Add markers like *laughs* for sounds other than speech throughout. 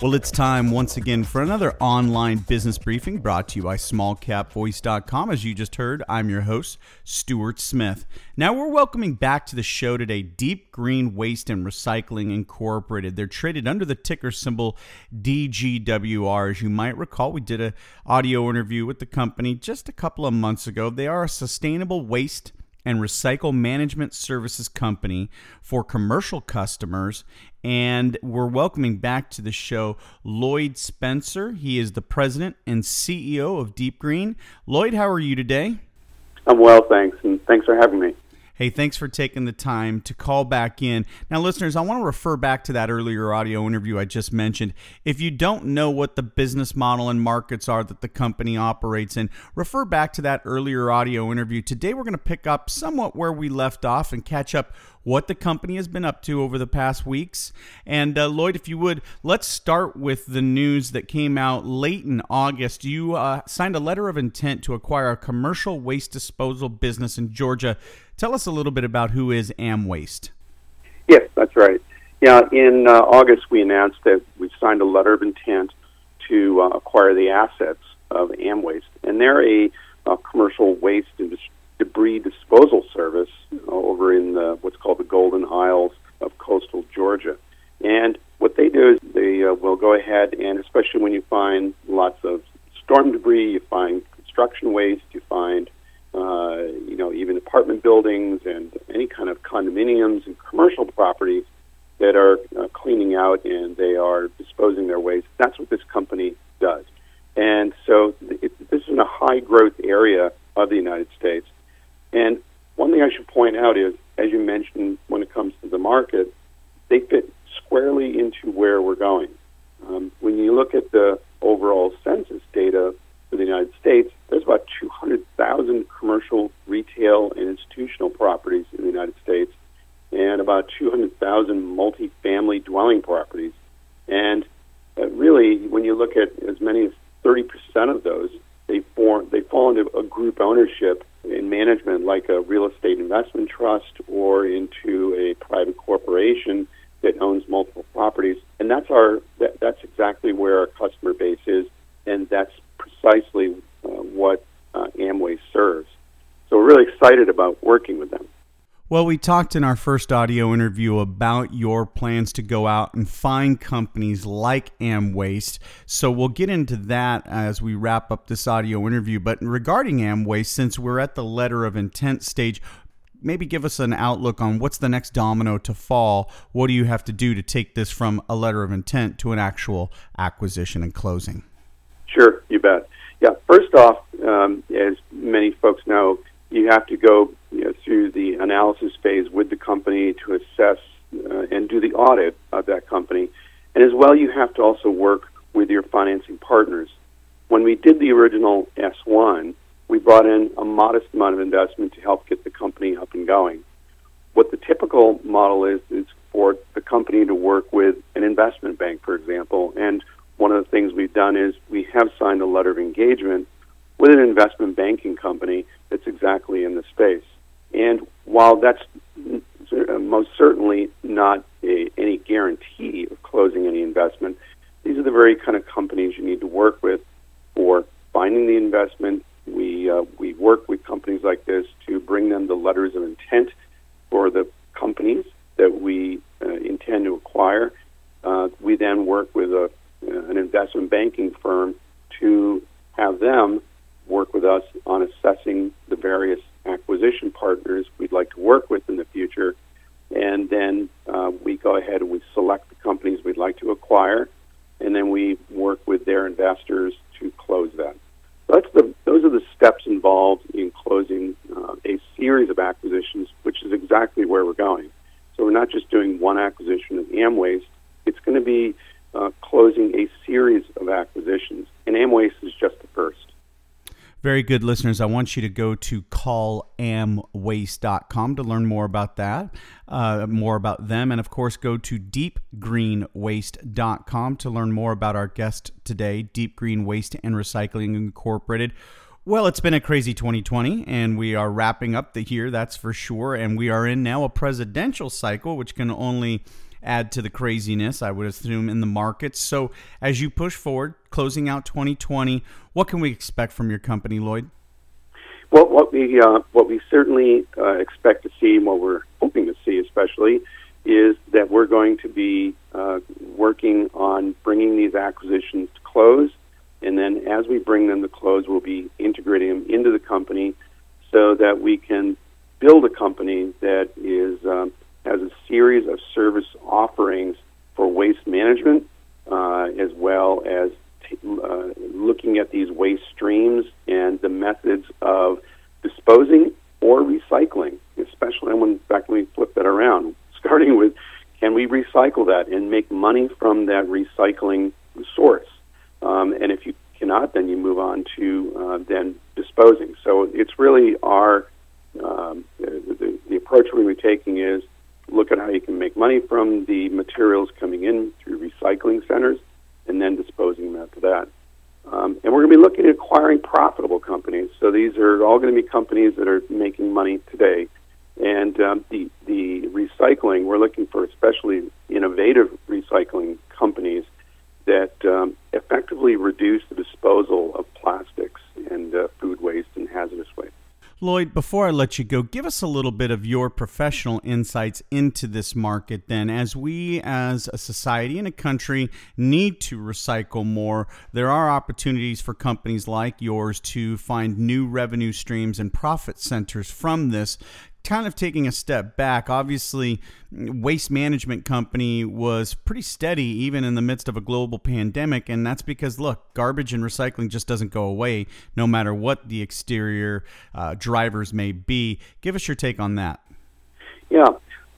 Well, it's time once again for another online business briefing brought to you by smallcapvoice.com. As you just heard, I'm your host, Stuart Smith. Now, we're welcoming back to the show today Deep Green Waste and Recycling Incorporated. They're traded under the ticker symbol DGWR. As you might recall, we did an audio interview with the company just a couple of months ago. They are a sustainable waste and recycle management services company for commercial customers. And we're welcoming back to the show Lloyd Spencer. He is the president and CEO of Deep Green. Lloyd, how are you today? I'm well, thanks, and thanks for having me. Hey, thanks for taking the time to call back in. Now, listeners, I want to refer back to that earlier audio interview I just mentioned. If you don't know what the business model and markets are that the company operates in, refer back to that earlier audio interview. Today, we're going to pick up somewhat where we left off and catch up what the company has been up to over the past weeks. And uh, Lloyd, if you would, let's start with the news that came out late in August. You uh, signed a letter of intent to acquire a commercial waste disposal business in Georgia Tell us a little bit about who is AmWaste. Yes, that's right. Yeah, in uh, August we announced that we signed a letter of intent to uh, acquire the assets of AmWaste, and they're a, a commercial waste and debris disposal service over in the, what's called the Golden Isles of coastal Georgia. And what they do is they uh, will go ahead and, especially when you find lots of storm debris, you find construction waste, you find uh, you know, even apartment buildings and any kind of condominiums and commercial properties that are uh, cleaning out and they are disposing their waste. That's what this company does. And so it, this is in a high growth area of the United States. And one thing I should point out is, as you mentioned, when it comes to the market, they fit squarely into where we're going. Um, when you look at the overall census data for the United States, there's about 200,000 commercial, retail, and institutional properties in the United States, and about 200,000 multi-family dwelling properties. And uh, really, when you look at as many as 30% of those, they form they fall into a group ownership in management, like a real estate investment trust, or into a private corporation that owns multiple properties. And that's our that, that's exactly where our customer base is, and that's precisely uh, what uh, AmWaste serves. So we're really excited about working with them. Well, we talked in our first audio interview about your plans to go out and find companies like AmWaste. So we'll get into that as we wrap up this audio interview. But regarding AmWaste, since we're at the letter of intent stage, maybe give us an outlook on what's the next domino to fall. What do you have to do to take this from a letter of intent to an actual acquisition and closing? Sure, you bet. Yeah, first off, um, as many folks know, you have to go you know, through the analysis phase with the company to assess uh, and do the audit of that company. And as well, you have to also work with your financing partners. When we did the original S1, we brought in a modest amount of investment to help get the company up and going. What the typical model is, is for the company to work with an investment bank, for example, and one of the things we've done is we have signed a letter of engagement with an investment banking company that's exactly in the space. And while that's most certainly not a, any guarantee of closing any investment, these are the very kind of companies you need to work with for finding the investment. We uh, we work with companies like this to bring them the letters of intent for the companies that we uh, intend to acquire. Uh, we then work with a an investment banking firm to have them work with us on assessing the various acquisition partners we'd like to work with in the future. And then uh, we go ahead and we select the companies we'd like to acquire, and then we work with their investors to close that. So that's the, those are the steps involved in closing uh, a series of acquisitions, which is exactly where we're going. So we're not just doing one acquisition of AmWaste. It's going to be uh, closing a series of acquisitions, and AmWaste is just the first. Very good, listeners. I want you to go to callamwaste.com to learn more about that, uh, more about them, and of course, go to deepgreenwaste.com to learn more about our guest today, Deep Green Waste and Recycling Incorporated. Well, it's been a crazy 2020, and we are wrapping up the year, that's for sure. And we are in now a presidential cycle, which can only add to the craziness, I would assume, in the markets. So, as you push forward, closing out 2020, what can we expect from your company, Lloyd? Well, what we uh, what we certainly uh, expect to see, and what we're hoping to see, especially, is that we're going to be uh, working on bringing these acquisitions to close, and then as we bring them to close, we'll be integrating them into the company so that we can build a company that is um, has a series of service offerings for waste management, uh, as well as t- uh, looking at these waste streams and the methods of disposing or recycling, especially when, in fact, we flip that around, *laughs* starting with can we recycle that and make money from that recycling source? Um, and if you cannot, then you move on to uh, then disposing. So it's really our um, the, the approach we're taking is look at how you can make money from the materials coming in through recycling centers and then disposing them after that. Um, and we're going to be looking at acquiring profitable companies. So these are all going to be companies that are making money today. And um, the, the recycling, we're looking for especially innovative recycling companies that um, effectively reduce the disposal of plastics and uh, food waste and hazardous waste. Lloyd, before I let you go, give us a little bit of your professional insights into this market then. As we, as a society and a country, need to recycle more, there are opportunities for companies like yours to find new revenue streams and profit centers from this kind of taking a step back, obviously, Waste Management Company was pretty steady even in the midst of a global pandemic. And that's because, look, garbage and recycling just doesn't go away no matter what the exterior uh, drivers may be. Give us your take on that. Yeah.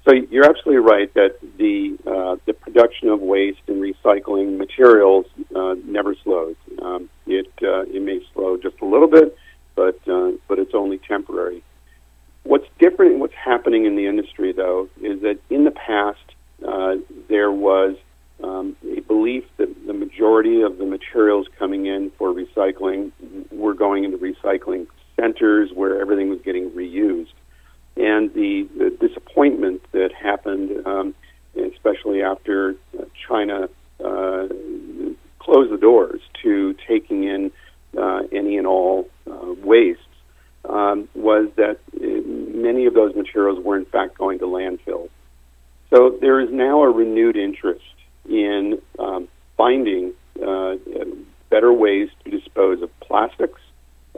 So you're absolutely right that the uh, the production of waste and recycling materials uh, never slows. Um, it uh, it may slow just a little bit, but uh, but it's only temporary. What's different and what's happening in the industry, though, is that in the past uh, there was um, a belief that the majority of the materials coming in for recycling were going into recycling centers where everything was getting reused. And the, the disappointment that happened, um, especially after China uh, closed the doors to taking in uh, any and all uh, waste, um, was that uh, many of those materials were in fact going to landfills. So there is now a renewed interest in um, finding uh, better ways to dispose of plastics,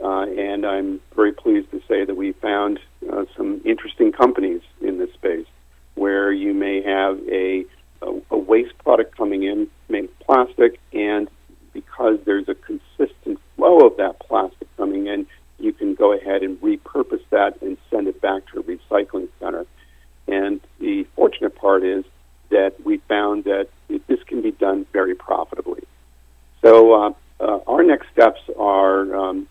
uh, and I'm very pleased to say that we found uh, some interesting companies in this space where you may have a, a, a waste product coming in made of plastic, and because there's a consistent flow of that plastic coming in, you can go ahead and repurpose that and send it back to a recycling center. And the fortunate part is that we found that it, this can be done very profitably. So uh, uh, our next steps are, um,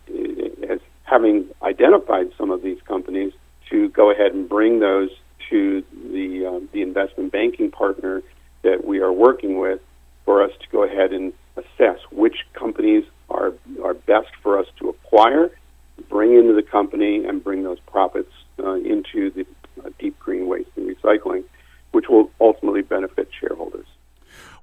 as having identified some of these companies, to go ahead and bring those to the uh, the investment banking partner that we are working with, for us to go ahead and assess which companies are are best for us to acquire bring into the company and bring those profits uh, into the uh, deep green waste and recycling, which will ultimately benefit.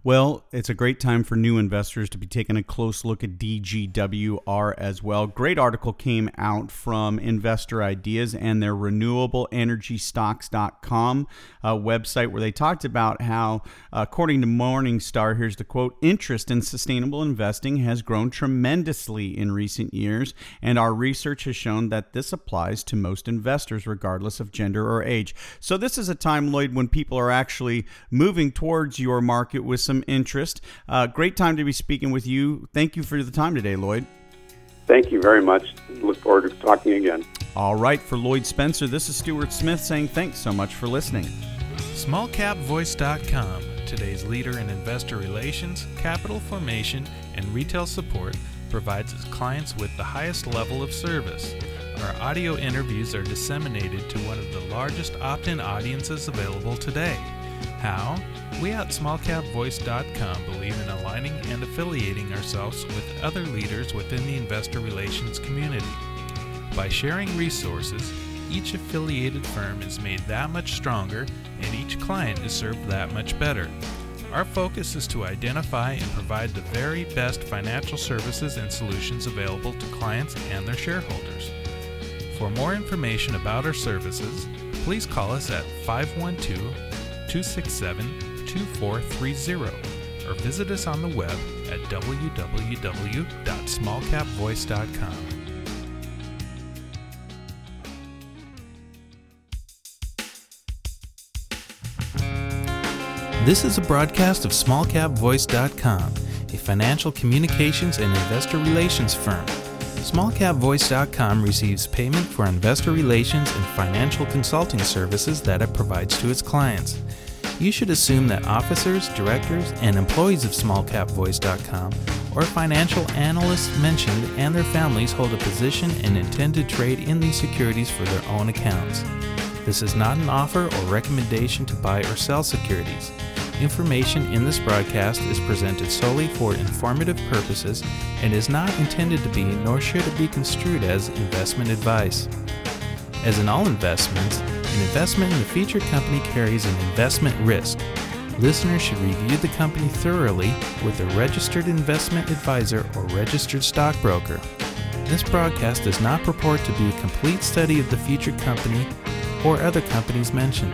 Well, it's a great time for new investors to be taking a close look at DGWR as well. Great article came out from Investor Ideas and their renewableEnergyStocks.com uh, website where they talked about how, according to Morningstar, here's the quote interest in sustainable investing has grown tremendously in recent years, and our research has shown that this applies to most investors, regardless of gender or age. So, this is a time, Lloyd, when people are actually moving towards your market with some interest. Uh, great time to be speaking with you. Thank you for the time today, Lloyd. Thank you very much. Look forward to talking again. All right, for Lloyd Spencer, this is Stuart Smith saying thanks so much for listening. SmallCapVoice.com, today's leader in investor relations, capital formation, and retail support, provides its clients with the highest level of service. Our audio interviews are disseminated to one of the largest opt in audiences available today. How? We at smallcapvoice.com believe in aligning and affiliating ourselves with other leaders within the investor relations community. By sharing resources, each affiliated firm is made that much stronger and each client is served that much better. Our focus is to identify and provide the very best financial services and solutions available to clients and their shareholders. For more information about our services, please call us at 512 267 2430 or visit us on the web at www.smallcapvoice.com. This is a broadcast of smallcapvoice.com, a financial communications and investor relations firm. Smallcapvoice.com receives payment for investor relations and financial consulting services that it provides to its clients. You should assume that officers, directors, and employees of smallcapvoice.com or financial analysts mentioned and their families hold a position and intend to trade in these securities for their own accounts. This is not an offer or recommendation to buy or sell securities. Information in this broadcast is presented solely for informative purposes and is not intended to be, nor should it be construed as, investment advice. As in all investments, an investment in the featured company carries an investment risk. Listeners should review the company thoroughly with a registered investment advisor or registered stockbroker. This broadcast does not purport to be a complete study of the featured company or other companies mentioned.